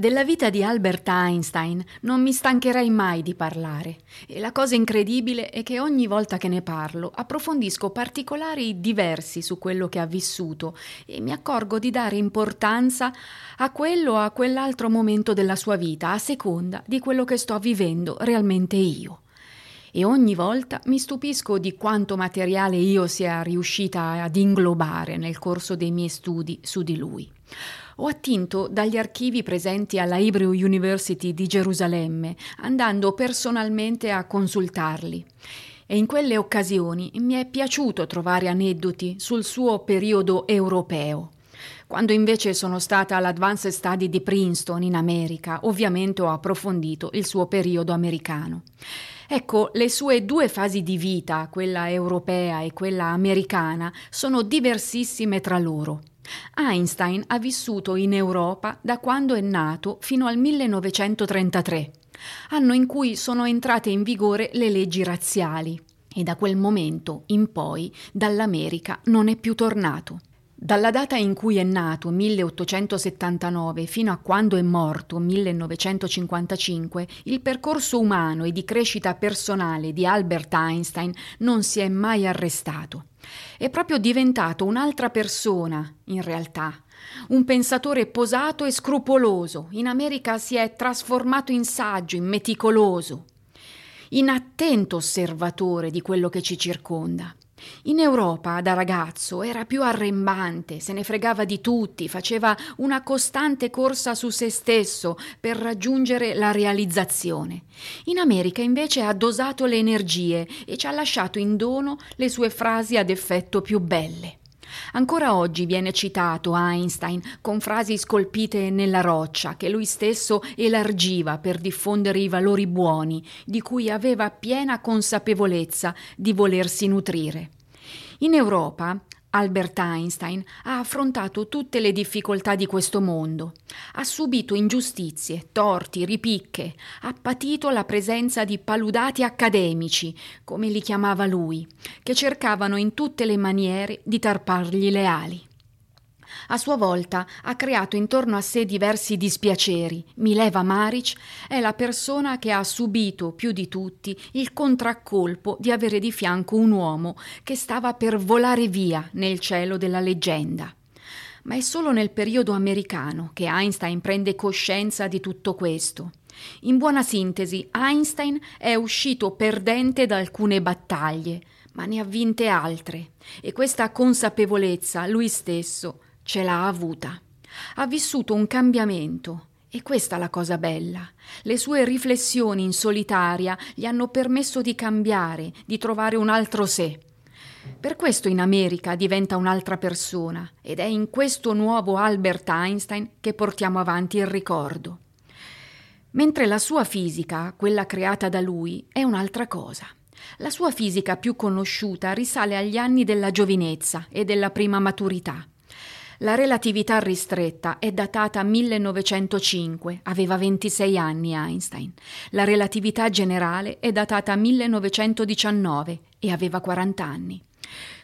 Della vita di Albert Einstein non mi stancherei mai di parlare e la cosa incredibile è che ogni volta che ne parlo approfondisco particolari diversi su quello che ha vissuto e mi accorgo di dare importanza a quello o a quell'altro momento della sua vita a seconda di quello che sto vivendo realmente io. E ogni volta mi stupisco di quanto materiale io sia riuscita ad inglobare nel corso dei miei studi su di lui ho attinto dagli archivi presenti alla Hebrew University di Gerusalemme, andando personalmente a consultarli. E in quelle occasioni mi è piaciuto trovare aneddoti sul suo periodo europeo. Quando invece sono stata all'Advanced Study di Princeton in America, ovviamente ho approfondito il suo periodo americano. Ecco, le sue due fasi di vita, quella europea e quella americana, sono diversissime tra loro. Einstein ha vissuto in Europa da quando è nato fino al 1933, anno in cui sono entrate in vigore le leggi razziali e da quel momento in poi dall'America non è più tornato. Dalla data in cui è nato, 1879, fino a quando è morto, 1955, il percorso umano e di crescita personale di Albert Einstein non si è mai arrestato. È proprio diventato un'altra persona, in realtà. Un pensatore posato e scrupoloso. In America si è trasformato in saggio, in meticoloso, in attento osservatore di quello che ci circonda. In Europa, da ragazzo, era più arrembante, se ne fregava di tutti, faceva una costante corsa su se stesso per raggiungere la realizzazione. In America invece ha dosato le energie e ci ha lasciato in dono le sue frasi ad effetto più belle. Ancora oggi viene citato Einstein con frasi scolpite nella roccia che lui stesso elargiva per diffondere i valori buoni di cui aveva piena consapevolezza di volersi nutrire. In Europa Albert Einstein ha affrontato tutte le difficoltà di questo mondo, ha subito ingiustizie, torti, ripicche, ha patito la presenza di paludati accademici, come li chiamava lui, che cercavano in tutte le maniere di tarpargli le ali. A sua volta ha creato intorno a sé diversi dispiaceri. Mileva Maric è la persona che ha subito più di tutti il contraccolpo di avere di fianco un uomo che stava per volare via nel cielo della leggenda. Ma è solo nel periodo americano che Einstein prende coscienza di tutto questo. In buona sintesi, Einstein è uscito perdente da alcune battaglie, ma ne ha vinte altre, e questa consapevolezza lui stesso ce l'ha avuta. Ha vissuto un cambiamento e questa è la cosa bella. Le sue riflessioni in solitaria gli hanno permesso di cambiare, di trovare un altro sé. Per questo in America diventa un'altra persona ed è in questo nuovo Albert Einstein che portiamo avanti il ricordo. Mentre la sua fisica, quella creata da lui, è un'altra cosa. La sua fisica più conosciuta risale agli anni della giovinezza e della prima maturità. La relatività ristretta è datata 1905, aveva 26 anni Einstein. La relatività generale è datata 1919 e aveva 40 anni.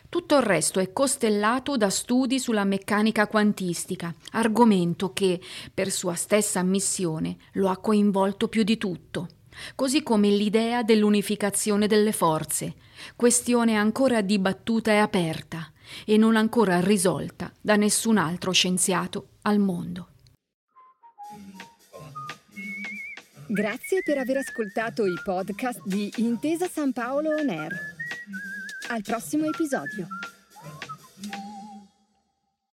Tutto il resto è costellato da studi sulla meccanica quantistica, argomento che, per sua stessa ammissione, lo ha coinvolto più di tutto così come l'idea dell'unificazione delle forze, questione ancora dibattuta e aperta e non ancora risolta da nessun altro scienziato al mondo. Grazie per aver ascoltato i podcast di Intesa San Paolo On Air. Al prossimo episodio.